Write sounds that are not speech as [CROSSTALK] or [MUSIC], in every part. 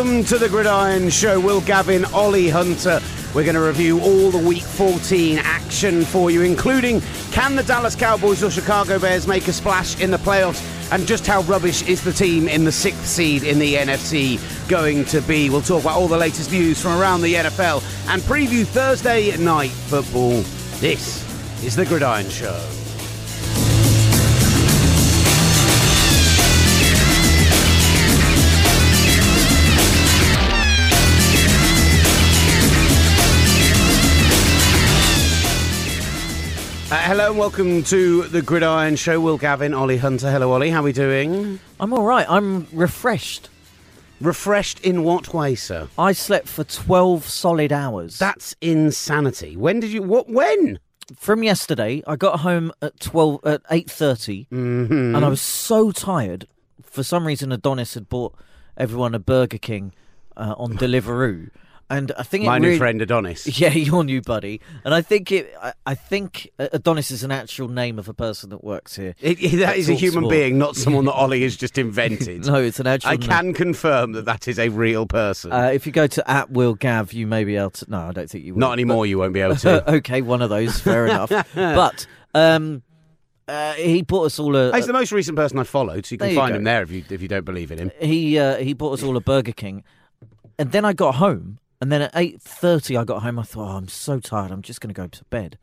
Welcome to the Gridiron Show. Will Gavin, Olly Hunter. We're going to review all the Week 14 action for you, including can the Dallas Cowboys or Chicago Bears make a splash in the playoffs, and just how rubbish is the team in the sixth seed in the NFC going to be. We'll talk about all the latest news from around the NFL and preview Thursday night football. This is the Gridiron Show. Uh, hello and welcome to the Gridiron Show. Will Gavin, Olly Hunter. Hello, Olly. How are we doing? I'm all right. I'm refreshed. Refreshed in what way, sir? I slept for 12 solid hours. That's insanity. When did you? What? When? From yesterday, I got home at 12 at 8:30 Mm-hmm. and I was so tired. For some reason Adonis had bought everyone a Burger King uh, on [LAUGHS] Deliveroo. And I think it My new really- friend Adonis. [LAUGHS] Yeah, your new buddy. And I think it I, I think Adonis is an actual name of a person that works here. It- it- that is a human sport. being, not someone that Olly has just [LAUGHS] invented. No, it's an actual I name. can confirm that that is a real person. Uh, if you go to at Will Gav, you may be able to. No, I don't think you will. not anymore. You won't be able [LAUGHS] to. okay, one of those, fair enough. But um, uh, he bought us all a. He's the most recent person I followed, so you can There find him there if you if you don't believe in him. he uh, he bought us all a Burger King, and then I got home, and then at eight thirty I got home. I thought, oh, I'm so tired. I'm just going to go to bed.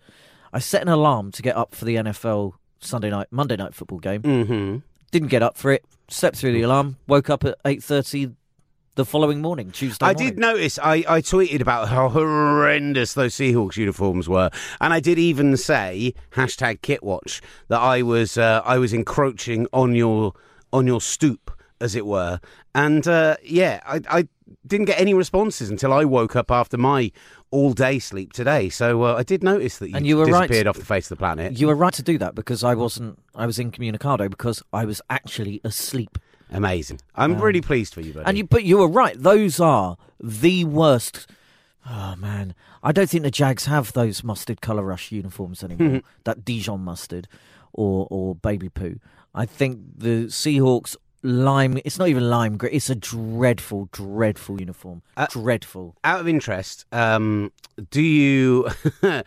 I set an alarm to get up for the NFL Sunday night, Monday night football game. Mm-hmm. Didn't get up for it. Slept through the alarm. Woke up at eight thirty the following morning, Tuesday. I morning. did notice. I, I tweeted about how horrendous those Seahawks uniforms were, and I did even say hashtag Kitwatch that I was uh, I was encroaching on your on your stoop, as it were. And uh, yeah, I, I didn't get any responses until I woke up after my all day sleep today. So uh, I did notice that you, And you were right. disappeared off the face of the planet. You were right to do that because I wasn't. I was incommunicado because I was actually asleep. Amazing. I'm really pleased for you, buddy. And you, but you were right. Those are the worst. Oh man, I don't think the Jags have those mustard color rush uniforms [LAUGHS] anymore. that Dijon mustard, or or baby poo. I think the Seahawks lime. It's not even lime green. It's a dreadful, dreadful uniform. Uh, dreadful. out of interest, um, do you? [LAUGHS]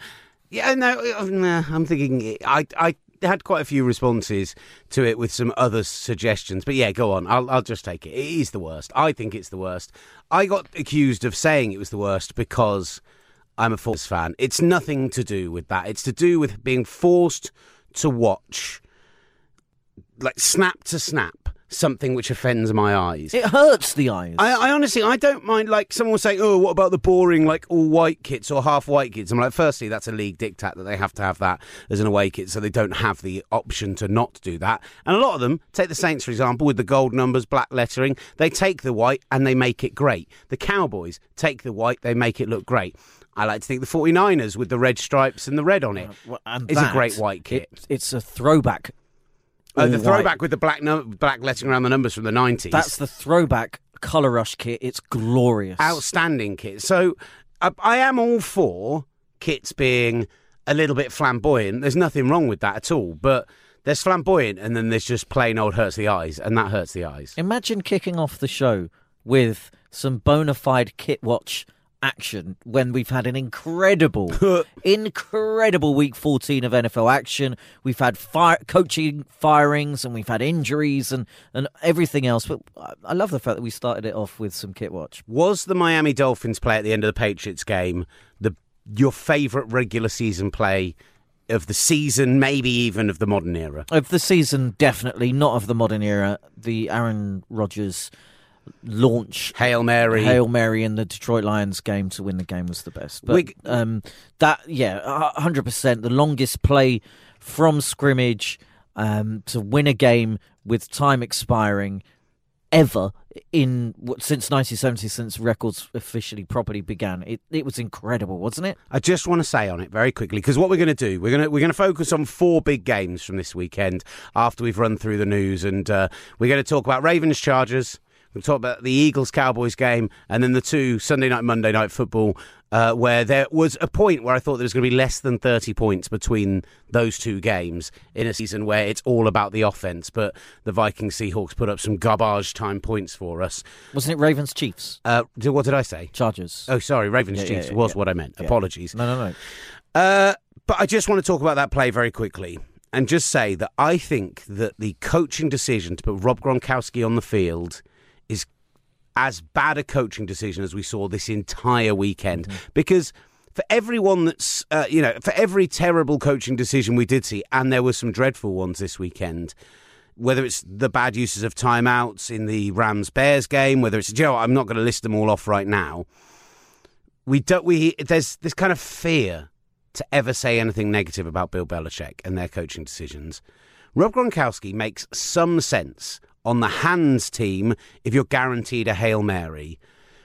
yeah, no, uh, I'm thinking. I I had quite a few responses to it with some other suggestions, but yeah, go on. I'll I'll just take it. It is the worst. I think it's the worst. I got accused of saying it was the worst because I'm a Force fan. It's nothing to do with that. It's to do with being forced to watch, like snap to snap, something which offends my eyes. It hurts the eyes. I, I honestly, I don't mind. Like someone was saying, "Oh, what about the boring, like all white kits or half white kits?" I'm like, firstly, that's a league diktat that they have to have that as an away kit, so they don't have the option to not do that. And a lot of them take the Saints, for example, with the gold numbers, black lettering. They take the white and they make it great. The Cowboys take the white, they make it look great. I like to think the 49ers with the red stripes and the red on it. Uh, well, and It's a great white kit. it- it's a throwback. Oh, the throwback white. with the black num- black lettering around the numbers from the 90s. That's the throwback color rush kit. It's glorious. outstanding kit. So I, I am all for kits being a little bit flamboyant. There's nothing wrong with that at all. But there's flamboyant, and then there's just plain old hurts the eyes, and that hurts the eyes. Imagine kicking off the show with some bona fide kit watch action when we've had an incredible, [LAUGHS] incredible week 14 of NFL action. We've had fire, coaching firings and we've had injuries and, and everything else. But I- I love the fact that we started it off with some kit watch. Was the Miami Dolphins play at the end of the Patriots game the your favourite regular season play of the season, maybe even of the modern era? Of the season, definitely not of the modern era. The Aaron Rodgers launch Hail Mary. Hail Mary in the Detroit Lions game to win the game was the best. But Wig- um, that, yeah, hundred percent. The longest play from scrimmage um, to win a game with time expiring ever in since 1970, since records officially properly began. It it was incredible, wasn't it? I just want to say on it very quickly because what we're going to do, we're going to we're going to focus on four big games from this weekend after we've run through the news, and uh, we're going to talk about Ravens Chargers. We talk about the Eagles Cowboys game, and then the two Sunday night, Monday night football, uh, where there was a point where I thought there was going to be less than 30 points between those two games in a season where it's all about the offense. But the Vikings Seahawks put up some garbage time points for us. Wasn't it Ravens Chiefs? Uh, what did I say? Chargers. Oh, sorry, Ravens Yeah, Chiefs yeah, was yeah. what I meant. Apologies. No, no, no. Uh, but I just want to talk about that play very quickly and just say that I think that the coaching decision to put Rob Gronkowski on the field as bad a coaching decision as we saw this entire weekend. Because for everyone that's uh, you know for every terrible coaching decision we did see and there were some dreadful ones this weekend whether it's the bad uses of timeouts in the Rams Bears game whether it's Joe I'm not going to list them all off right now. We don't we there's this kind of fear to ever say anything negative about Bill Belichick and their coaching decisions. Rob Gronkowski makes some sense on the hands team if you're guaranteed a Hail Mary.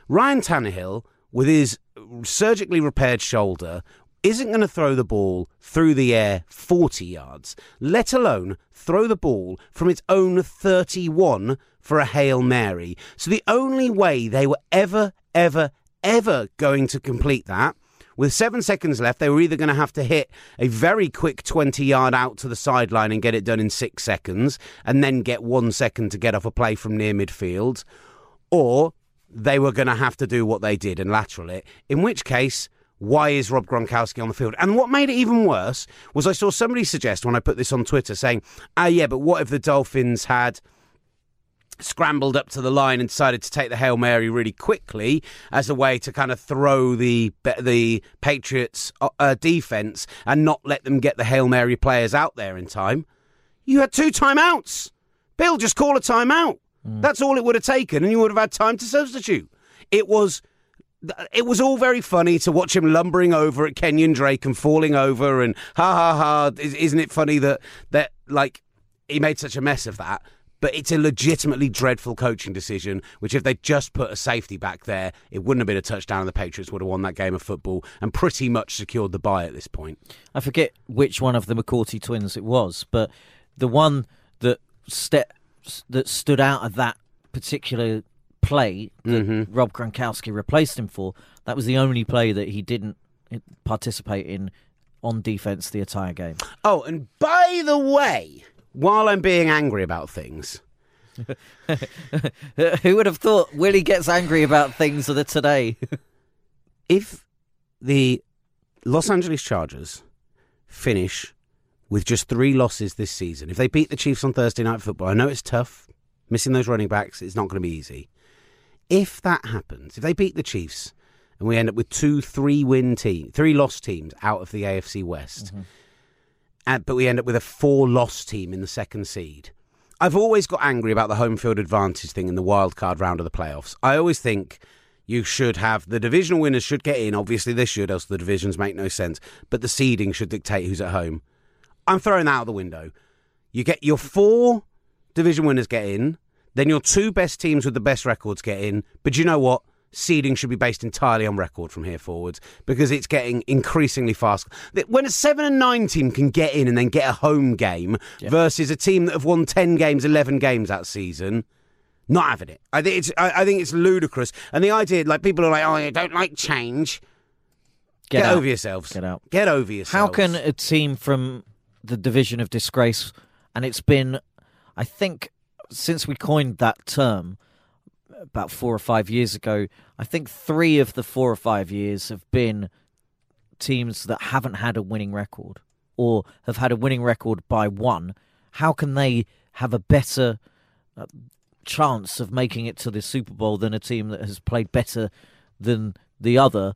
Ryan Tannehill, with his surgically repaired shoulder, isn't going to throw the ball through the air 40 yards, let alone throw the ball from its own 31 for a Hail Mary. So the only way they were ever, ever, ever going to complete that with seven seconds left, they were either going to have to hit a very quick 20 yard out to the sideline and get it done in six seconds, and then get one second to get off a play from near midfield, or they were going to have to do what they did and lateral it, in which case, why is Rob Gronkowski on the field? And what made it even worse was I saw somebody suggest when I put this on Twitter saying, ah, yeah, but what if the Dolphins had scrambled up to the line and decided to take the Hail Mary really quickly as a way to kind of throw the the Patriots uh, uh, defense and not let them get the Hail Mary players out there in time. You had two timeouts. Bill, just call a timeout. That's all it would have taken, and you would have had time to substitute. It was. It was all very funny to watch him lumbering over at Kenyon Drake and falling over and ha ha ha. Isn't it funny that that like he made such a mess of that? But it's a legitimately dreadful coaching decision, which if they'd just put a safety back there, it wouldn't have been a touchdown and the Patriots would have won that game of football and pretty much secured the bye at this point. I forget which one of the McCourty twins it was, but the one that ste- that stood out of that particular play that Mm-hmm. Rob Gronkowski replaced him for, that was the only play that he didn't participate in on defense the entire game. Oh, and by the way, while I'm being angry about things, [LAUGHS] Who would have thought Willie gets angry about things of the today? [LAUGHS] if the Los Angeles Chargers finish with just three losses this season, if they beat the Chiefs on Thursday Night Football, I know it's tough, missing those running backs, it's not going to be easy. If that happens, if they beat the Chiefs and we end up with two three win team, three loss teams out of the AFC West, mm-hmm. But we end up with a four loss team in the second seed. I've always got angry about the home field advantage thing in the wild card round of the playoffs. I always think you should have the divisional winners should get in. Obviously, they should, else the divisions make no sense. But the seeding should dictate who's at home. I'm throwing that out the window. You get your four division winners get in, then your two best teams with the best records get in. But you know what? Seeding should be based entirely on record from here forwards because it's getting increasingly fast. When a seven and nine team can get in and then get a home game versus a team that have won ten games, eleven games that season, not having it. I think it's I, I think it's ludicrous. And the idea, like people are like, oh, you don't like change. Get, out. over yourselves. Get out. Get over yourselves. How can a team from the division of disgrace, and it's been, I think, since we coined that term about four or five years ago, I think three of the four or five years have been teams that haven't had a winning record or have had a winning record by one. How can they have a better uh, chance of making it to the Super Bowl than a team that has played better than the other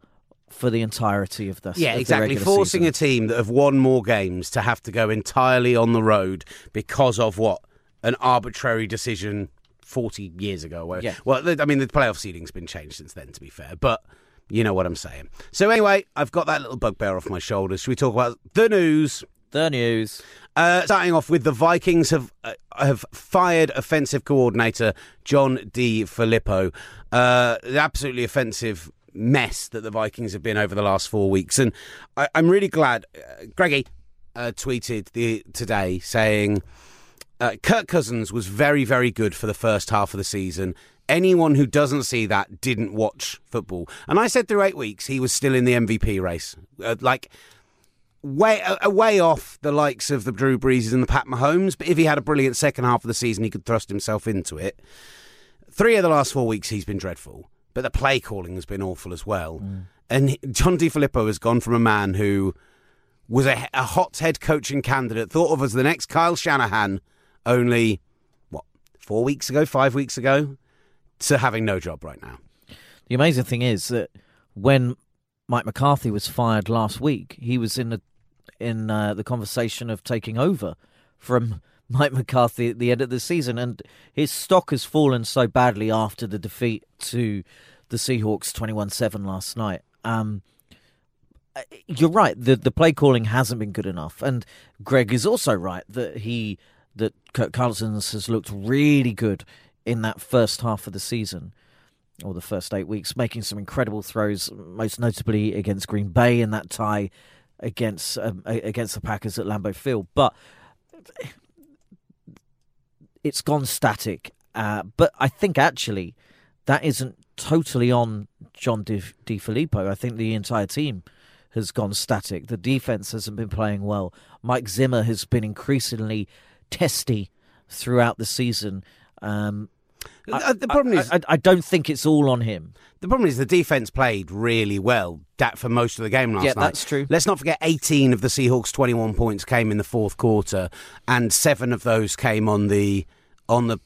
for the entirety of the Yeah, of exactly. regular Forcing season? a team that have won more games to have to go entirely on the road because of what an arbitrary decision forty years ago. Where, Yeah. Well, I mean, the playoff seeding's been changed since then. To be fair, but you know what I'm saying. So anyway, I've got that little bugbear off my shoulders. Should we talk about the news? The news. Uh, starting off with the Vikings have uh, have fired offensive coordinator John DeFilippo. Uh, the absolutely offensive mess that the Vikings have been over the last four weeks, and I, I'm really glad. Uh, Greggy uh, tweeted the, today saying uh, Kirk Cousins was very very good for the first half of the season. Anyone who doesn't see that didn't watch football. And I said through eight weeks he was still in the MVP race, uh, like way uh, way off the likes of the Drew Breeses and the Pat Mahomes. But if he had a brilliant second half of the season, he could thrust himself into it. Three of the last four weeks, he's been dreadful, but the play calling has been awful as well. Mm. And John DeFilippo has gone from a man who was a, a hot head coaching candidate, thought of as the next Kyle Shanahan, only what four weeks ago, five weeks ago, to having no job right now. The amazing thing is that when Mike McCarthy was fired last week, he was in the in uh, the conversation of taking over from [LAUGHS] Mike McCarthy at the end of the season, and his stock has fallen so badly after the defeat to the Seahawks twenty-one-seven last night. Um, you're right. The the play calling hasn't been good enough, and Greg is also right that he that Kirk Cousins has looked really good in that first half of the season or the first eight weeks, making some incredible throws, most notably against Green Bay in that tie against um, against the Packers at Lambeau Field. But it's gone static. Uh, but I think actually that isn't totally on John DeFilippo. I think the entire team has gone static. The defense hasn't been playing well. Mike Zimmer has been increasingly testy throughout the season. Um, I, the problem I, is, I, I, don't think it's all on him. The problem is the defense played really well that for most of the game last yeah, night. Yeah, that's true. Let's not forget 18 of the Seahawks' 21 points came in the fourth quarter, and seven of those came on the on the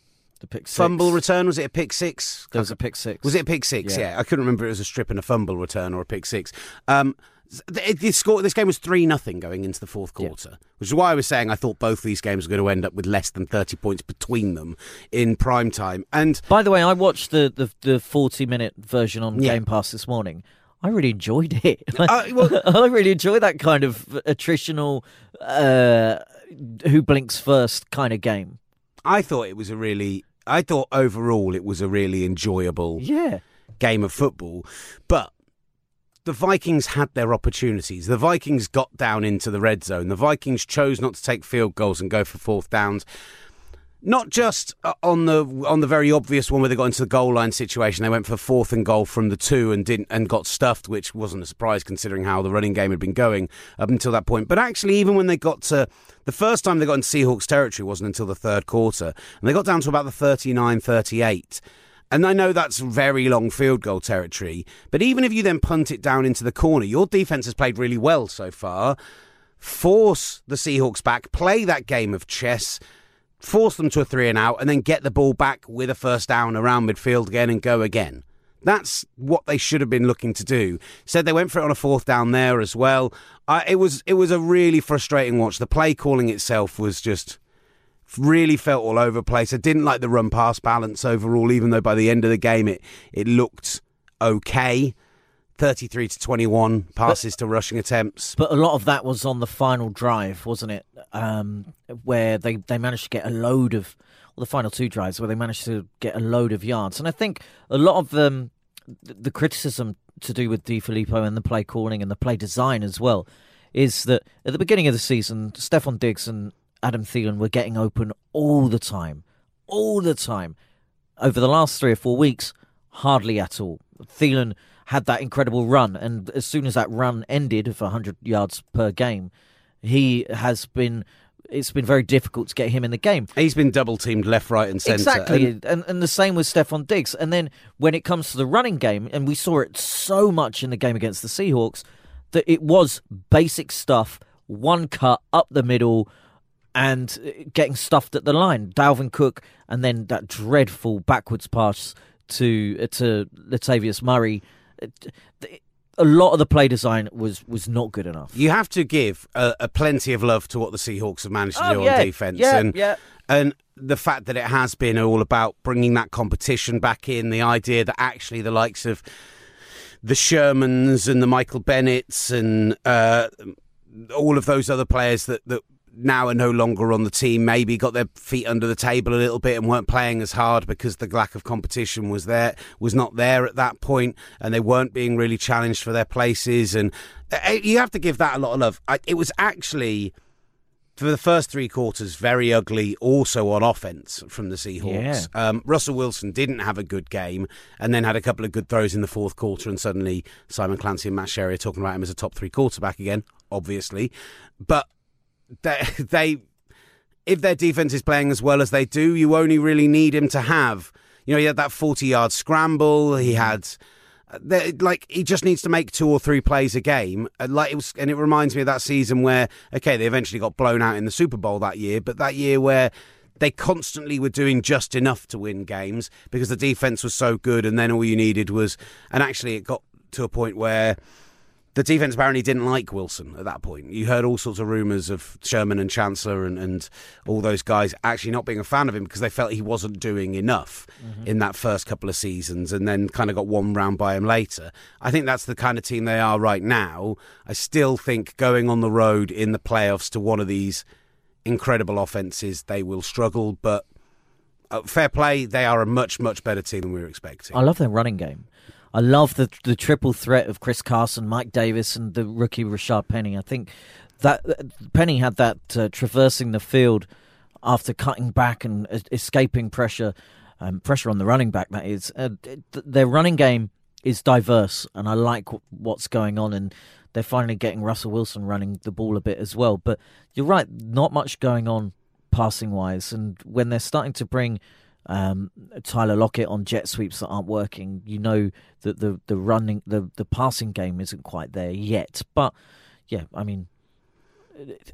the pick six. fumble return. Was it a pick six? There was a pick six. Was it a pick six? Yeah, yeah. I couldn't remember. It was a strip and a fumble return or a pick six. Um, this, score, this game was 3 nothing going into the fourth quarter, yeah. which is why I was saying I thought both these games were going to end up with less than 30 points between them in prime time. And By the way, I watched the, the, the 40 minute version on yeah. Game Pass this morning. I really enjoyed it. [LAUGHS] Uh, well, [LAUGHS] I really enjoy that kind of attritional, uh, who blinks first kind of game. I thought it was a really, I thought overall it was a really enjoyable yeah. game of football. But the Vikings had their opportunities. The Vikings got down into the red zone. The Vikings chose not to take field goals and go for fourth downs. Not just uh, on the on the very obvious one where they got into the goal line situation, they went for fourth and goal from the two and didn't and got stuffed, which wasn't a surprise considering how the running game had been going up until that point. But actually, even when they got to the first time they got into Seahawks territory wasn't until the third quarter, and they got down to about the 39-38 and I know that's very long field goal territory, but even if you then punt it down into the corner, your defense has played really well so far. Force the Seahawks back, play that game of chess, force them to a three and out, and then get the ball back with a first down around midfield again and go again. That's what they should have been looking to do. Said they went for it on a fourth down there as well. I, it was it was a really frustrating watch. The play calling itself was just really felt all over the place. I didn't like the run pass balance overall, even though by the end of the game it, it looked okay. 33 to 21 passes but, to rushing attempts. But a lot of that was on the final drive, wasn't it? Um, where they, they managed to get a load of, well, the final two drives where they managed to get a load of yards. And I think a lot of um, the criticism to do with DeFilippo and the play calling and the play design as well is that at the beginning of the season, Stefon Diggs and Adam Thielen were getting open all the time, all the time. Over the last three or four weeks, hardly at all. Thielen had that incredible run, and as soon as that run ended of 100 yards per game, he has been. It's been very difficult to get him in the game. He's been double teamed left, right, and centre. Exactly, and, and, and the same with Stefon Diggs. And then when it comes to the running game, and we saw it so much in the game against the Seahawks, that it was basic stuff, one cut up the middle, and getting stuffed at the line. Dalvin Cook, and then that dreadful backwards pass to uh, to Latavius Murray. A lot of the play design was was not good enough. You have to give a, a plenty of love to what the Seahawks have managed to oh, do yeah, on defense, yeah, and yeah. and the fact that it has been all about bringing that competition back in. The idea that actually the likes of the Shermans and the Michael Bennett's and uh, all of those other players that, that now are no longer on the team maybe got their feet under the table a little bit and weren't playing as hard because the lack of competition was there was not there at that point and they weren't being really challenged for their places and uh, uh, you have to give that a lot of love it was actually for the first three quarters, very ugly. Also on offense from the Seahawks. Yeah. Um, Russell Wilson didn't have a good game, and then had a couple of good throws in the fourth quarter, and suddenly Simon Clancy and Matt Sherry are talking about him as a top three quarterback again. Obviously, but they, [LAUGHS] they if their defense is playing as well as they do, you only really need him to have. You know, he had that forty-yard scramble. He had. uh, Like he just needs to make two or three plays a game. Uh, Like it was, and it reminds me of that season where, okay, they eventually got blown out in the Super Bowl that year, but that year where they constantly were doing just enough to win games because the defense was so good, and then all you needed was, and actually it got to a point where the defense apparently didn't like Wilson at that point. You heard all sorts of rumours of Sherman and Chancellor and, and all those guys actually not being a fan of him because they felt he wasn't doing enough in that first couple of seasons and then kind of got one round by him later. I think that's the kind of team they are right now. I still think going on the road in the playoffs to one of these incredible offences, they will struggle, but. Uh, fair play, they are a much, much better team than we were expecting. I love their running game. I love the the triple threat of Chris Carson, Mike Davis, and the rookie Rashaad Penny. I think that Penny had that uh, traversing the field after cutting back and uh, escaping pressure, um, pressure on the running back. That is, uh, th- their running game is diverse, and I like what's going on. And they're finally getting Russell Wilson running the ball a bit as well. But you're right, not much going on passing wise, and when they're starting to bring um, Tyler Lockett on jet sweeps that aren't working, you know that the the running the the passing game isn't quite there yet. But yeah, I mean,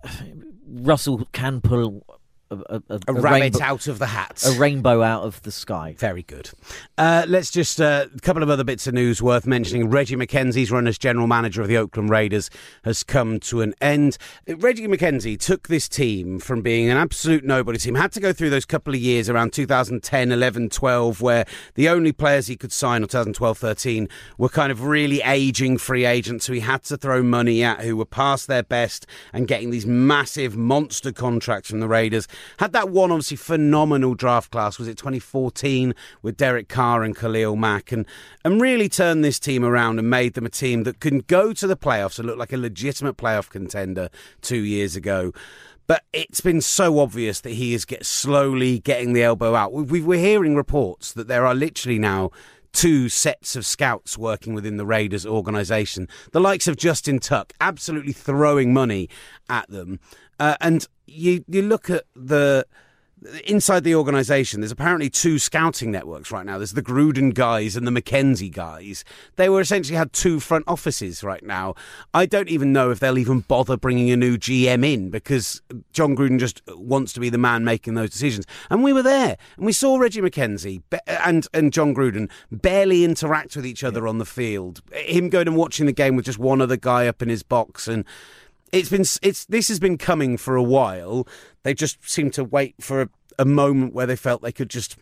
[SIGHS] Russell can pull a, a, a, rabbit rainbow, out of the hat. a rainbow out of the sky. Very good. Uh, let's just uh, a couple of other bits of news worth mentioning. Reggie McKenzie's run as general manager of the Oakland Raiders has come to an end. Reggie McKenzie took this team from being an absolute nobody team, had to go through those couple of years around 2010, 11, 12, where the only players he could sign, or 2012, 13, were kind of really aging free agents who he had to throw money at, who were past their best and getting these massive monster contracts from the Raiders. Had that one obviously phenomenal draft class, was it 2014 with Derek Carr and Khalil Mack, and, and really turned this team around and made them a team that can go to the playoffs and look like a legitimate playoff contender two years ago. But it's been so obvious that he is get slowly getting the elbow out. We, we're hearing reports that there are literally now two sets of scouts working within the Raiders organisation. The likes of Justin Tuck, absolutely throwing money at them. Uh, and you you look at the inside the organisation, there's apparently two scouting networks right now. There's the Gruden guys and the McKenzie guys. They were essentially had two front offices right now. I don't even know if they'll even bother bringing a new GM in because Jon Gruden just wants to be the man making those decisions. And we were there and we saw Reggie McKenzie and and Jon Gruden barely interact with each other on the field. Him going and watching the game with just one other guy up in his box and it's been it's this has been coming for a while. They just seem to wait for a, a moment where they felt they could just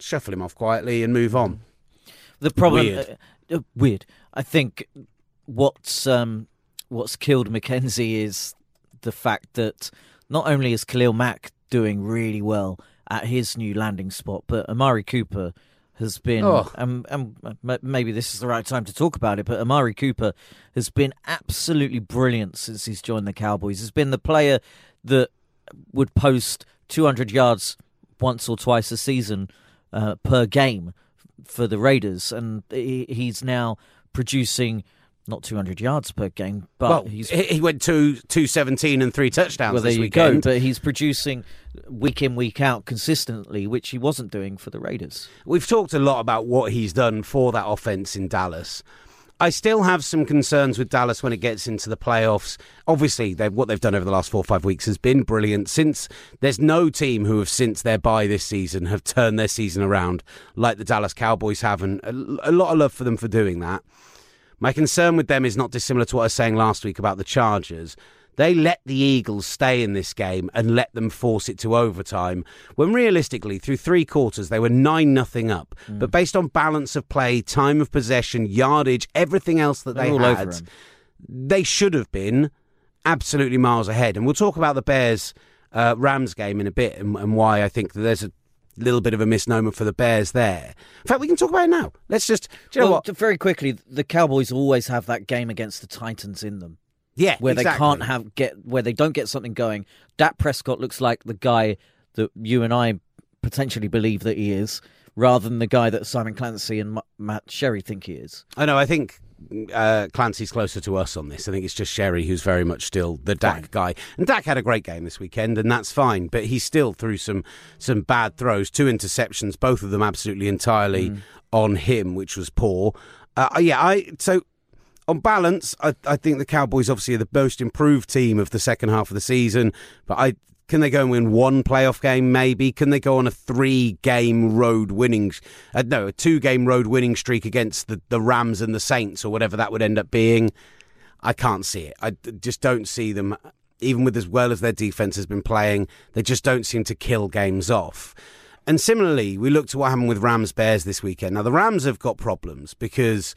shuffle him off quietly and move on. The problem, Weird. Uh, uh, weird. I think what's um, what's killed McKenzie is the fact that not only is Khalil Mack doing really well at his new landing spot, but Amari Cooper has been, Oh. um, um, maybe this is the right time to talk about it, but Amari Cooper has been absolutely brilliant since he's joined the Cowboys. He's been the player that would post 200 yards once or twice a season uh, per game for the Raiders, and he, he's now producing not 200 yards per game, but well, he's he, went to two seventeen and three touchdowns well, there this you weekend. go. But he's producing week in, week out consistently, which he wasn't doing for the Raiders. We've talked a lot about what he's done for that offense in Dallas. I still have some concerns with Dallas when it gets into the playoffs. Obviously, they've, what they've done over the last four or five weeks has been brilliant. Since there's no team who have, since their bye this season, have turned their season around like the Dallas Cowboys have, and a, a lot of love for them for doing that. My concern with them is not dissimilar to what I was saying last week about the Chargers. They let the Eagles stay in this game and let them force it to overtime. When realistically, through three quarters, they were 9 nothing up. But based on balance of play, time of possession, yardage, everything else that They're they all over they should have been absolutely miles ahead. And we'll talk about the Bears uh, Rams game in a bit and, and why I think that there's a little bit of a misnomer for the Bears there. In fact, we can talk about it now. Let's just, do you know well, what? very quickly, the Cowboys always have that game against the Titans in them. Yeah, where exactly. they can't have get where they don't get something going. Dak Prescott looks like the guy that you and I potentially believe that he is, rather than the guy that Simon Clancy and M- Matt Sherry think he is. I know. I think uh, Clancy's closer to us on this. I think it's just Sherry who's very much still the Dak Fine. guy. And Dak had a great game this weekend, and that's fine. But he still threw some some bad throws, two interceptions, both of them absolutely entirely on him, which was poor. Uh, yeah, I so on balance, I, I think the Cowboys obviously are the most improved team of the second half of the season. But I can they go and win one playoff game? Maybe can they go on a three-game road winning? Uh, no, a two-game road winning streak against the, the Rams and the Saints or whatever that would end up being. I can't see it. I just don't see them. Even with as well as their defense has been playing, they just don't seem to kill games off. And similarly, we look to what happened with Rams Bears this weekend. Now the Rams have got problems because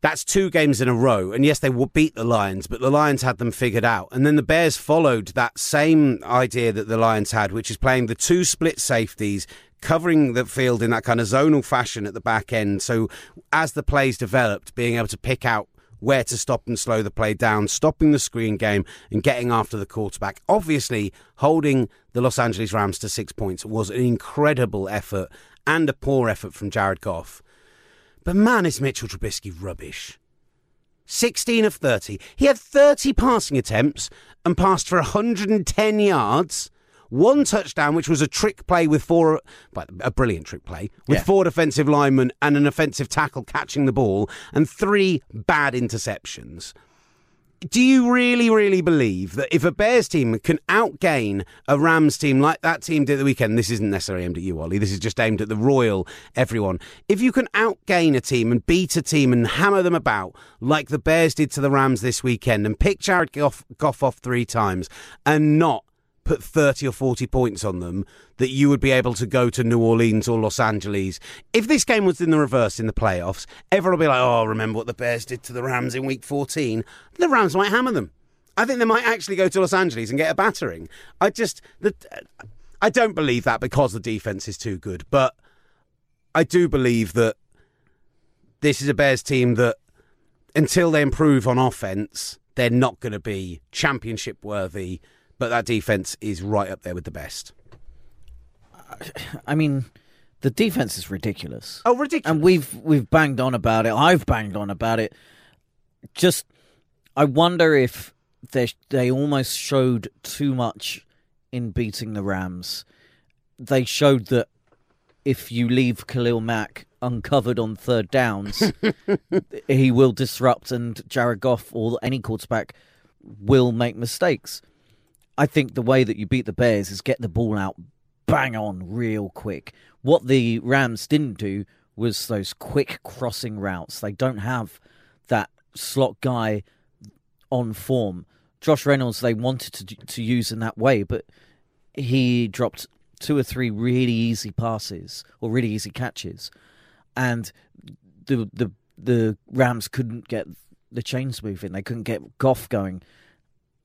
that's two games in a row. And yes, they will beat the Lions, but the Lions had them figured out. And then the Bears followed that same idea that the Lions had, which is playing the two split safeties, covering the field in that kind of zonal fashion at the back end. So as the plays developed, being able to pick out where to stop and slow the play down, stopping the screen game and getting after the quarterback. Obviously, holding the Los Angeles Rams to six points was an incredible effort and a poor effort from Jared Goff. But man, is Mitchell Trubisky rubbish. 16 of 30. He had 30 passing attempts and passed for 110 yards, one touchdown, which was a trick play with four, a brilliant trick play, with Yeah. four defensive linemen and an offensive tackle catching the ball, and three bad interceptions. Do you really, really believe that if a Bears team can outgain a Rams team like that team did the weekend, this isn't necessarily aimed at you, Olly, this is just aimed at the Royal, everyone. If you can outgain a team and beat a team and hammer them about like the Bears did to the Rams this weekend and pick Jared Goff, Goff off three times and not put 30 or 40 points on them, that you would be able to go to New Orleans or Los Angeles. If this game was in the reverse in the playoffs, everyone will be like, oh, remember what the Bears did to the Rams in week 14? The Rams might hammer them. I think they might actually go to Los Angeles and get a battering. I just, the, I don't believe that because the defense is too good, but I do believe that this is a Bears team that until they improve on offense, they're not going to be championship worthy. But that defense is right up there with the best. I mean, the defense is ridiculous. Oh, ridiculous! and we've we've banged on about it. I've banged on about it. Just, I wonder if they they almost showed too much in beating the Rams. They showed that if you leave Khalil Mack uncovered on third downs, [LAUGHS] he will disrupt, and Jared Goff or any quarterback will make mistakes. I think the way that you beat the Bears is get the ball out bang on real quick. What the Rams didn't do was those quick crossing routes. They don't have that slot guy on form. Josh Reynolds they wanted to to use in that way, but he dropped two or three really easy passes or really easy catches, and the the the Rams couldn't get the chains moving. They couldn't get Goff going,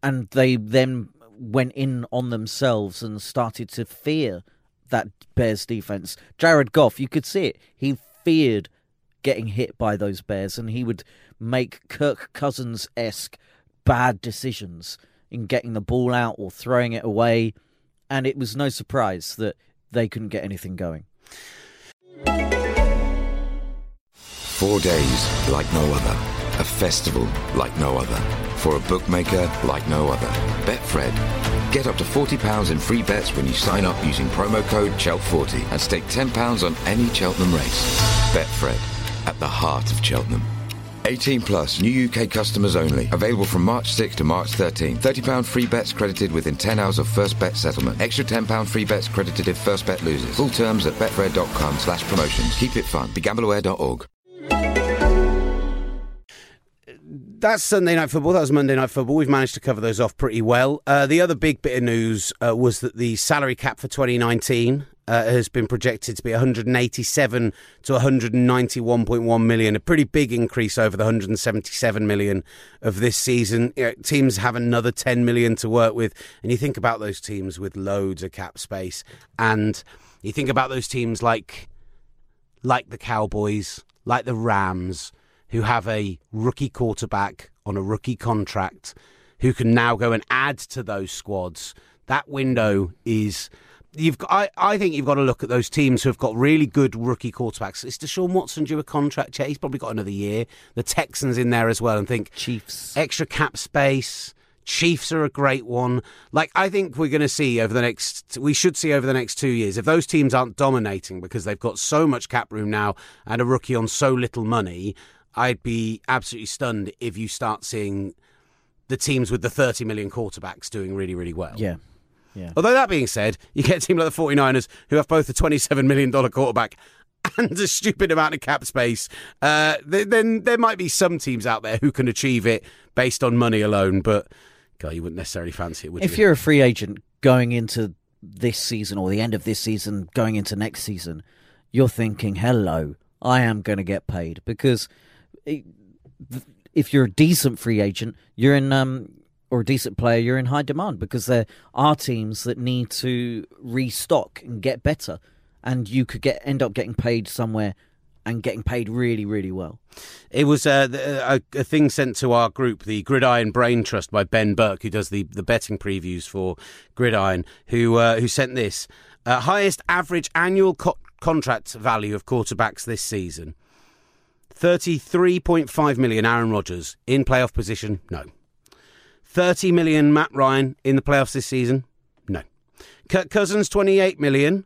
and they then went in on themselves and started to fear that Bears defense. Jared Goff, you could see it. He feared getting hit by those Bears, and he would make Kirk Cousins esque bad decisions in getting the ball out or throwing it away. And it was no surprise that they couldn't get anything going. Four days like no other. A festival like no other. For a bookmaker like no other. Betfred. Get up to £40 in free bets when you sign up using promo code CHELT40 and stake £10 on any Cheltenham race. Betfred. At the heart of Cheltenham. 18 plus, new UK customers only. Available from March 6 to March 13. £30 free bets credited within 10 hours of first bet settlement. Extra £10 free bets credited if first bet loses. Full terms at betfred.com slash promotions. Keep it fun. BeGambleAware.org. That's Sunday night football. That was Monday night football. We've managed to cover those off pretty well. Uh, the other big bit of news uh, was that the salary cap for 2019 uh, has been projected to be 187 to 191.1 million, a pretty big increase over the 177 million of this season. You know, teams have another 10 million to work with, and you think about those teams with loads of cap space, and you think about those teams like like the Cowboys, like the Rams, who have a rookie quarterback on a rookie contract who can now go and add to those squads. That window is you've got, I, I think you've got to look at those teams who have got really good rookie quarterbacks. Is Deshaun Watson due a contract yet? He's probably got another year. The Texans in there as well, and think Chiefs. extra cap space. Chiefs are a great one. Like I think we're going to see over the next, we should see over the next two years if those teams aren't dominating because they've got so much cap room now and a rookie on so little money. I'd be absolutely stunned if you start seeing the teams with the 30 million quarterbacks doing really, really well. Yeah. Yeah. Although that being said, you get a team like the 49ers who have both a $27 million quarterback and a stupid amount of cap space. Uh, then there might be some teams out there who can achieve it based on money alone, but God, you wouldn't necessarily fancy it, would If you? you're a free agent going into this season or the end of this season, going into next season, you're thinking, hello, I am going to get paid. Because if you're a decent free agent, you're in, um, or a decent player, you're in high demand because there are teams that need to restock and get better. And you could get end up getting paid somewhere and getting paid really, really well. It was uh, the- a, a thing sent to our group, the Gridiron Brain Trust by Ben Burke, who does the, the betting previews for Gridiron, who uh, who sent this uh, highest average annual co- contract value of quarterbacks this season. Thirty-three point five million. Aaron Rodgers in playoff position. No. Thirty million. Matt Ryan in the playoffs this season. No. Kirk Cousins twenty-eight million.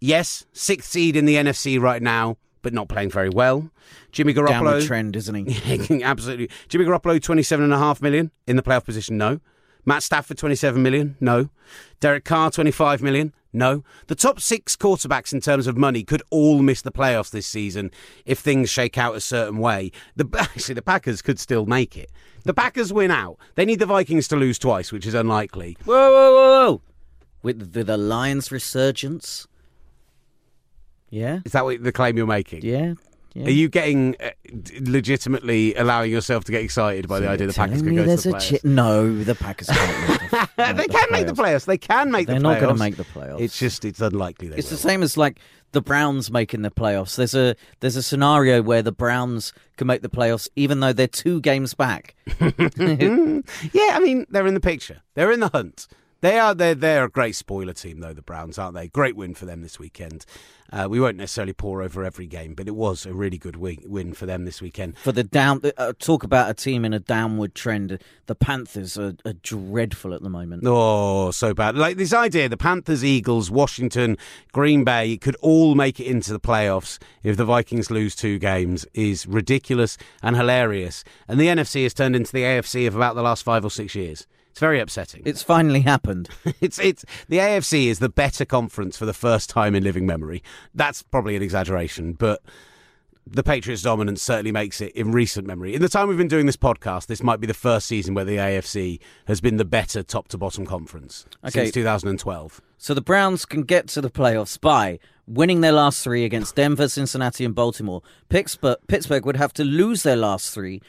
Yes, sixth seed in the NFC right now, but not playing very well. Jimmy Garoppolo. Downward trend, isn't he? [LAUGHS] Absolutely. Jimmy Garoppolo, 27.5 million in the playoff position, no. Matt Stafford, 27 million, no. Derek Carr, 25 million, no. The top six quarterbacks in terms of money could all miss the playoffs this season if things shake out a certain way. The, [LAUGHS] actually, the Packers could still make it. The Packers win out. They need the Vikings to lose twice, which is unlikely. Whoa, whoa, whoa, whoa! With the, the Lions' resurgence. Yeah, Is that what the claim you're making? yeah, yeah. Are you getting uh, legitimately allowing yourself to get excited by the idea the Packers could go to the a playoffs? chi- no, the Packers can't. Make the, [LAUGHS] playoffs, they make can make the playoffs. They can make They're the not going to make the playoffs. It's just it's unlikely they It's will. the same as like the Browns making the playoffs. There's a there's a scenario where the Browns can make the playoffs even though they're two games back. [LAUGHS] Yeah, I mean they're in the picture. They're in the hunt. They are they're they're a great spoiler team though the Browns aren't they? Great win for them this weekend. Uh, we won't necessarily pour over every game, but it was a really good win, win for them this weekend. For the down, uh, talk about a team in a downward trend. The Panthers are, are dreadful at the moment. Oh, so bad. Like this idea the Panthers, Eagles, Washington, Green Bay could all make it into the playoffs if the Vikings lose two games is ridiculous and hilarious. And the NFC has turned into the AFC of about the last five or six years. It's very upsetting. It's finally happened. [LAUGHS] It's it's the AFC is the better conference for the first time in living memory. That's probably an exaggeration, but the Patriots' dominance certainly makes it in recent memory. In the time we've been doing this podcast, this might be the first season where the AFC has been the better top to bottom conference Okay. since 2012. So the Browns can get to the playoffs by winning their last three against Denver, Cincinnati, and Baltimore. Pittsburgh, Pittsburgh would have to lose their last three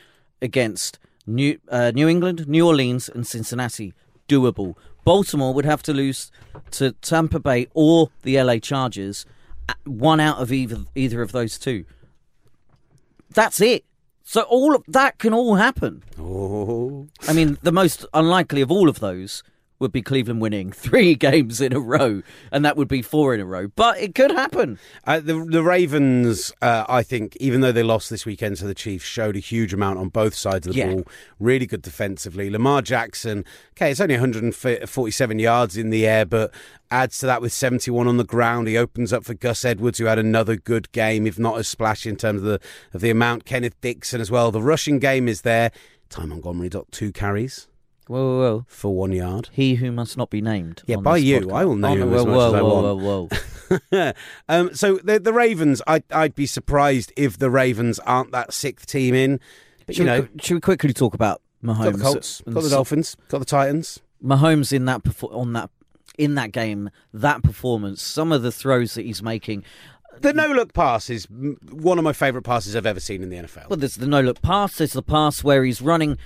against New uh, New England, New Orleans, and Cincinnati. Doable. Baltimore would have to lose to Tampa Bay or the LA Chargers. uh, One out of either either of those two. That's it. So all of that can all happen. Oh, I mean, the most unlikely of all of those would be Cleveland winning [LAUGHS] three games in a row, and that would be four in a row. But it could happen. Uh, the the Ravens, uh, I think, even though they lost this weekend to the Chiefs, showed a huge amount on both sides of the Yeah. ball. Really good defensively. Lamar Jackson, okay, it's only 147 yards in the air, but adds to that with 71 on the ground. He opens up for Gus Edwards, who had another good game, if not as splashy in terms of the of the amount. Kenneth Dixon as well. The rushing game is there. Ty Montgomery got two carries Whoa, whoa, whoa. for one yard. He who must not be named. Yeah, by you. podcast. I will name Oh, him whoa, as much whoa, as I whoa, want. Whoa, whoa, [LAUGHS] um, so the the Ravens, I, I'd be surprised if the Ravens aren't that sixth team in. But Should, you know, we, should we quickly talk about Mahomes? got the Colts, got the Dolphins, got the Titans. Mahomes in that on that in that game, that performance, some of the throws that he's making. The no look pass is one of my favourite passes I've ever seen in the NFL. Well, there's the no look pass. There's the pass where he's running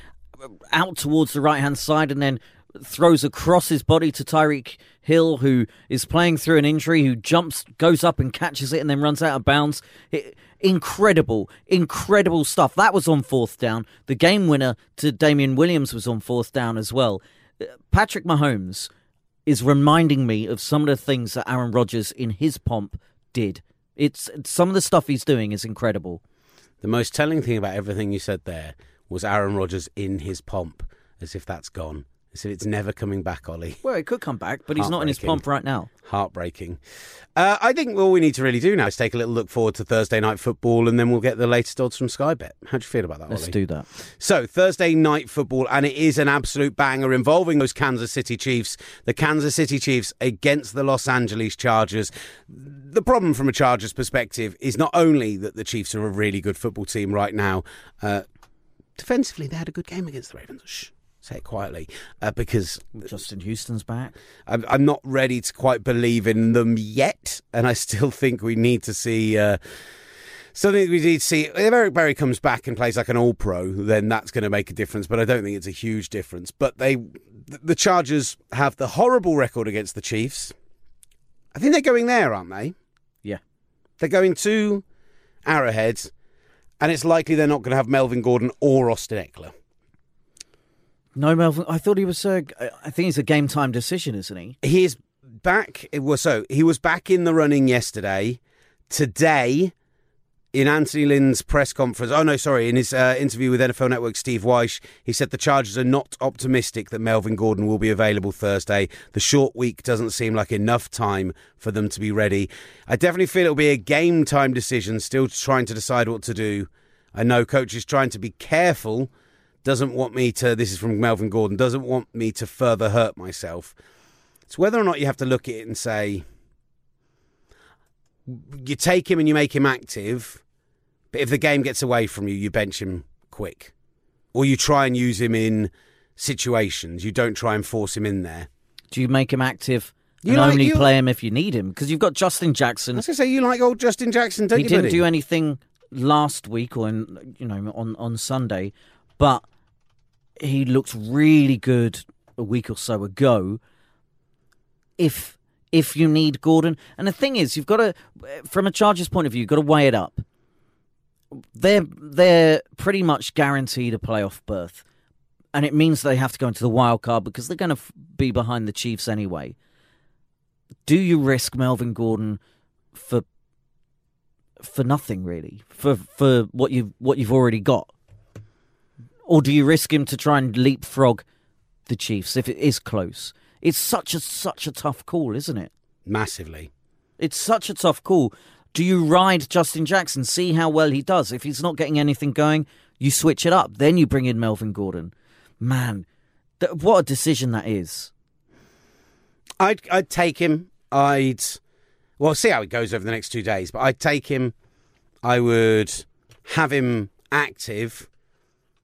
out towards the right hand side and then throws across his body to Tyreek Hill, who is playing through an injury, who jumps, goes up and catches it, and then runs out of bounds. It, Incredible, incredible stuff. That was on fourth down. The game winner to Damien Williams was on fourth down as well. Uh, Patrick Mahomes is reminding me of some of the things that Aaron Rodgers in his pomp did. It's some of the stuff he's doing is incredible. The most telling thing about everything you said there was Aaron Rodgers in his pomp, as if that's gone. As if it's never coming back, Olly. Well, it could come back, but he's not in his pomp right now. Heartbreaking. Uh, I think all we need to really do now is take a little look forward to Thursday night football, and then we'll get the latest odds from Sky Bet. How do you feel about that, Olly? Let's Olly? do that. So, Thursday night football, and it is an absolute banger involving those Kansas City Chiefs. The Kansas City Chiefs against the Los Angeles Chargers. The problem from a Chargers perspective is not only that the Chiefs are a really good football team right now, uh, defensively, they had a good game against the Ravens. Shh. Say it quietly, uh, because Justin Houston's back. I'm, I'm not ready to quite believe in them yet, and I still [LAUGHS] think we need to see uh, something. We need to see if Eric Berry comes back and plays like an All Pro, then that's going to make a difference. But I don't think it's a huge difference. But they, the Chargers, have the horrible record against the Chiefs. I think they're going there, aren't they? Yeah. They're going to Arrowhead, and it's likely they're not going to have Melvin Gordon or Austin Ekeler. No, Melvin. I thought he was. Uh, I think it's a game time decision, isn't he? he is back. It was so he was back in the running yesterday. Today, in Anthony Lynn's press conference, oh no, sorry, in his uh, interview with NFL Network, Steve Wyche, he said the Chargers are not optimistic that Melvin Gordon will be available Thursday. The short week doesn't seem like enough time for them to be ready. I definitely feel it'll be a game time decision. Still trying to decide what to do. I know coach is trying to be careful. Doesn't want me to. This is from Melvin Gordon. Doesn't want me to further hurt myself. It's whether or not you have to look at it and say, you take him and you make him active, but if the game gets away from you, you bench him quick. Or you try and use him in situations. You don't try and force him in there. Do you make him active You and like- only you- play him if you need him? Because you've got Justin I Jackson. was going to say, you like old Justin Jackson, don't he you, didn't buddy? do anything last week or in, you know on on Sunday, but he looked really good a week or so ago. If if you need Gordon, and the thing is, you've got to, from a Chargers point of view, you've got to weigh it up. They're they're pretty much guaranteed a playoff berth, and it means they have to go into the wild card because they're going to f- be behind the Chiefs anyway. Do you risk Melvin Gordon for for nothing really for for what you what you've already got, or do you risk him to try and leapfrog the Chiefs if it is close? It's such a such a tough call, isn't it? Massively. It's such a tough call. Do you ride Justin Jackson, see how well he does? If he's not getting anything going, you switch it up. Then you bring in Melvin Gordon. Man, th- what a decision that is. I'd I'd take him. I'd well see how it goes over the next two days, but I'd take him. I would have him active,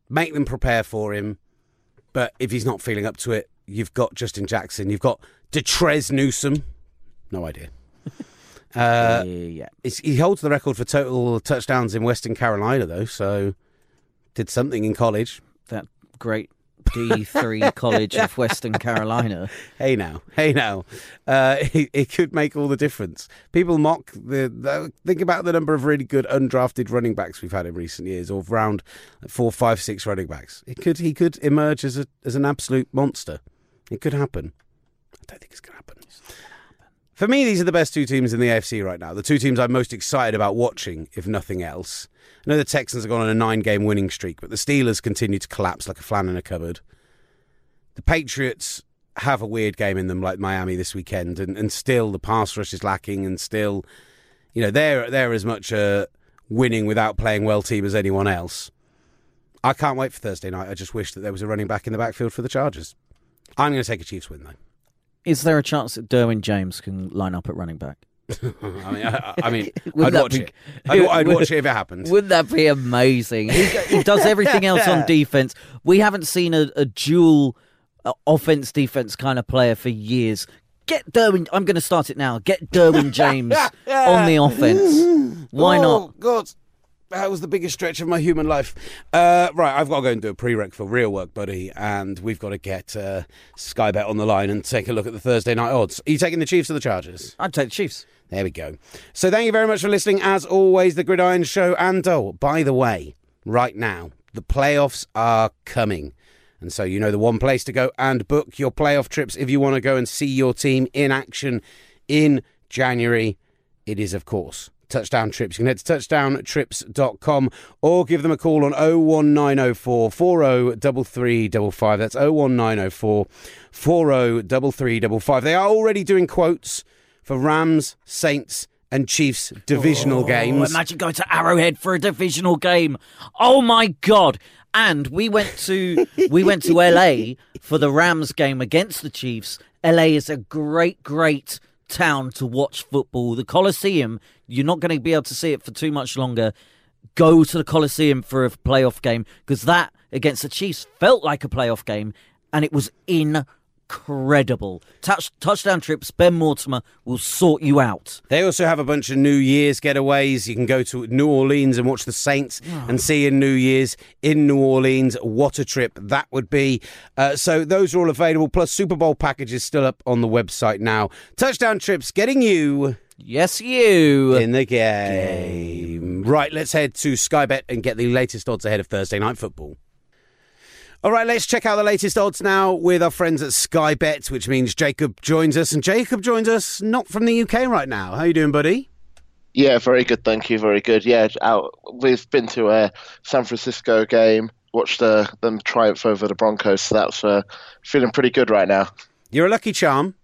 make them prepare for him. But if he's not feeling up to it, you've got Justin Jackson, you've got Detrez Newsome. No idea. [LAUGHS] Uh, yeah. he holds the record for total touchdowns in Western Carolina, though. So did something in college. That great D3 [LAUGHS] College of Western Carolina. Hey now, hey now, uh, [LAUGHS] it, it could make all the difference. People mock the, the think about the number of really good undrafted running backs we've had in recent years, or round four, five, six running backs. It could he could emerge as a as an absolute monster. It could happen. I don't think it's going to happen. For me, these are the best two teams in the AFC right now. The two teams I'm most excited about watching, if nothing else. I know the Texans have gone on a nine-game winning streak, but the Steelers continue to collapse like a flan in a cupboard. The Patriots have a weird game in them, like Miami this weekend, and, and still the pass rush is lacking, and still, you know, they're they're as much a winning without playing well team as anyone else. I can't wait for Thursday night. I just wish that there was a running back in the backfield for the Chargers. I'm going to take a Chiefs win though. Is there a chance that Derwin James can line up at running back? [LAUGHS] I mean, I, I mean, [LAUGHS] I'd watch be- it. I'd, I'd [LAUGHS] watch it if it happened. Wouldn't that be amazing? He, he does everything else on defense. We haven't seen a, a dual uh, offense defense kind of player for years. Get Derwin. I'm going to start it now. Get Derwin James on the offense. Why oh, not? God, that was the biggest stretch of my human life. Uh, right, I've got to go and do a prereq for real work, buddy, and we've got to get uh, Sky Bet on the line and take a look at the Thursday night odds. Are you taking the Chiefs or the Chargers? I'd take the Chiefs. There we go. So thank you very much for listening. As always, the Gridiron Show. And oh, by the way, right now, the playoffs are coming. And so you know the one place to go and book your playoff trips if you want to go and see your team in action in January. It is, of course, Touchdown Trips. You can head to touchdowntrips.com or give them a call on 01904 403355. That's 01904 403355. They are already doing quotes for Rams, Saints, and Chiefs divisional Oh, games. imagine going to Arrowhead for a divisional game. Oh my god! And we went to [LAUGHS] we went to LA for the Rams game against the Chiefs. LA is a great, great town to watch football. The Coliseum, you're not going to be able to see it for too much longer. Go to the Coliseum for a playoff game because that against the Chiefs felt like a playoff game, and it was incredible. Touch, touchdown trips. Ben Mortimer will sort you out. They also have a bunch of New Year's getaways. You can go to New Orleans and watch the Saints and see in New Year's in New Orleans. What a trip that would be. Uh, so those are all available. Plus, Super Bowl packages still up on the website now. Touchdown trips getting you Yes, you. in the game. Right, let's head to Skybet and get the latest odds ahead of Thursday night football. All right, let's check out the latest odds now with our friends at Skybet, which means Jacob joins us, and Jacob joins us not from the UK right now. How you doing, buddy? Yeah, very good. Thank you. Very good. Yeah, out, we've been to a San Francisco game, watched uh, them triumph over the Broncos. So that's uh, feeling pretty good right now. You're a lucky charm.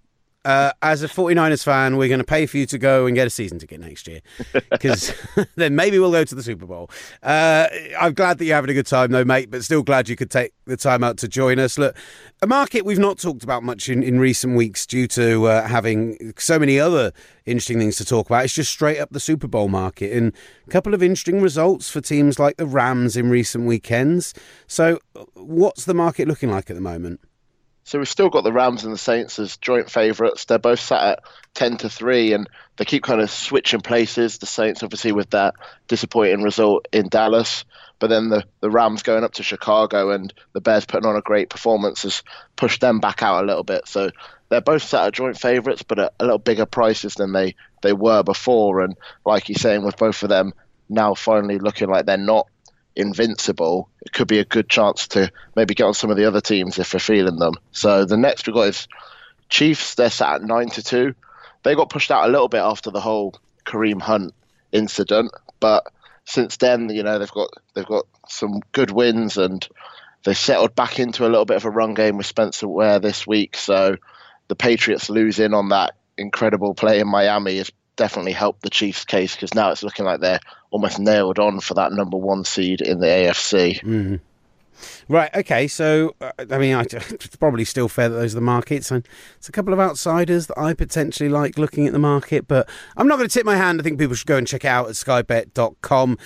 Uh, as a 49ers fan, we're going to pay for you to go and get a season ticket next year [LAUGHS] because [LAUGHS] then maybe we'll go to the Super Bowl. Uh, I'm glad that you're having a good time, though, mate, but still glad you could take the time out to join us. Look, a market we've not talked about much in, in recent weeks due to uh, having so many other interesting things to talk about. It's just straight up the Super Bowl market and a couple of interesting results for teams like the Rams in recent weekends. So, what's the market looking like at the moment? So we've still got the Rams and the Saints as joint favourites. They're both sat at ten to three, and they keep kind of switching places. The Saints, obviously, with that disappointing result in Dallas, but then the the Rams going up to Chicago, and the Bears putting on a great performance has pushed them back out a little bit. So they're both sat at joint favourites, but at a little bigger prices than they they were before. And like you're saying, with both of them now finally looking like they're not invincible, it could be a good chance to maybe get on some of the other teams if they're feeling them. So the next we got is Chiefs. They're sat at nine to two. They got pushed out a little bit after the whole Kareem Hunt incident, but since then, you know, they've got they've got some good wins and they settled back into a little bit of a run game with Spencer Ware this week. So the Patriots losing on that incredible play in Miami has definitely helped the Chiefs' case because now it's looking like they're almost nailed on for that number one seed in the AFC. Right. Okay. So, uh, I mean, I, [LAUGHS] it's probably still fair that those are the markets. And it's a couple of outsiders that I potentially like looking at the market, but I'm not going to tip my hand. I think people should go and check out at skybet.com.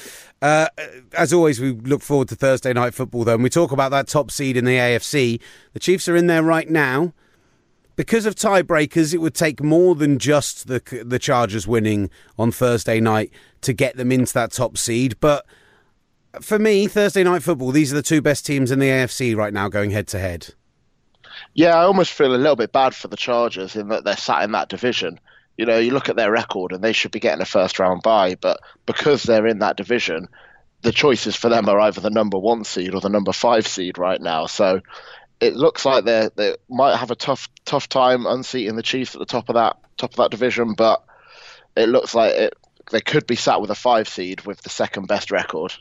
Uh, as always, we look forward to Thursday night football, though, and we talk about that top seed in the AFC. The Chiefs are in there right now. Because of tiebreakers, it would take more than just the the Chargers winning on Thursday night to get them into that top seed. But for me, Thursday night football, these are the two best teams in the AFC right now going head to head. Yeah, I almost feel a little bit bad for the Chargers in that they're sat in that division. You know, you look at their record and they should be getting a first round bye, but because they're in that division, the choices for them are either the number one seed or the number five seed right now. So it looks like they they might have a tough tough time unseating the Chiefs at the top of that top of that division, but it looks like it they could be sat with a five seed with the second best record.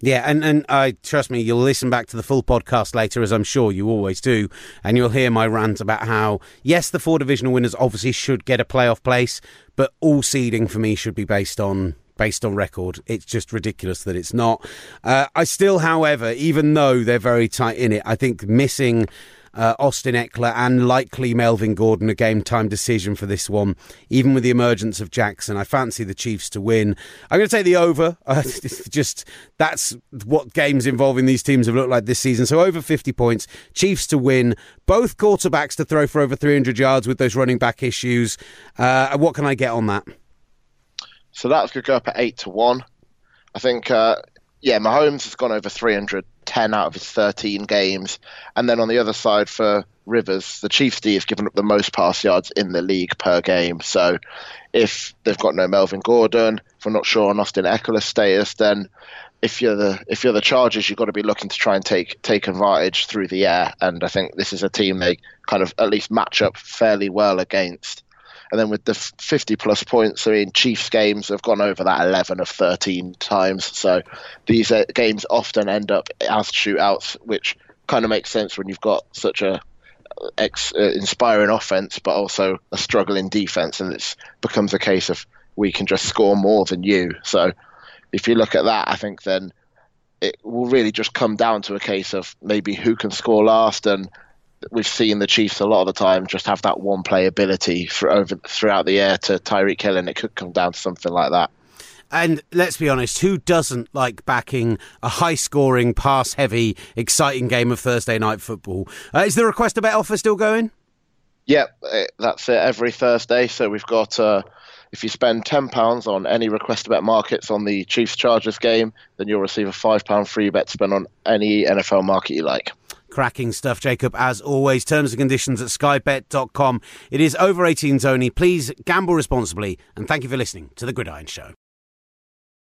Yeah, and, and I trust me, you'll listen back to the full podcast later, as I'm sure you always do, and you'll hear my rant about how, yes, the four divisional winners obviously should get a playoff place, but all seeding for me should be based on based on record. It's just ridiculous that it's not. Uh, I still, however, even though they're very tight in it, I think missing uh, Austin Ekeler and likely Melvin Gordon a game time decision for this one, even with the emergence of Jackson. I fancy the Chiefs to win. I'm going to take the over. [LAUGHS] Uh, just that's what games involving these teams have looked like this season. So over 50 points, Chiefs to win, both quarterbacks to throw for over 300 yards with those running back issues. Uh, what can I get on that? So that could go up at eight to one. I think, uh, yeah, Mahomes has gone over 310 out of his 13 games. And then on the other side for Rivers, the Chiefs D given up the most pass yards in the league per game. So if they've got no Melvin Gordon, if we're not sure on Austin Ekeler's status, then if you're the if you're the Chargers, you've got to be looking to try and take take advantage through the air. And I think this is a team they kind of at least match up fairly well against. And then with the 50 plus points, I mean, Chiefs games have gone over that 11 of 13 times. So these uh, games often end up as shootouts, which kind of makes sense when you've got such a ex, uh, inspiring offense, but also a struggling defense, and it becomes a case of we can just score more than you. So if you look at that, I think then it will really just come down to a case of maybe who can score last and we've seen the Chiefs a lot of the time just have that one play ability for over throughout the air to Tyreek Hill, and it could come down to something like that. And let's be honest, who doesn't like backing a high scoring, pass heavy, exciting game of Thursday night football? Uh, is the request a bet offer still going? Yep, eh, that's it every Thursday. So we've got. Uh, if you spend £10 on any request bet markets on the Chiefs Chargers game, then you'll receive a £5 free bet to spend on any NFL market you like. Cracking stuff, Jacob, as always. Terms and conditions at skybet.com. It is over 18s only. Please gamble responsibly, and thank you for listening to The Gridiron Show.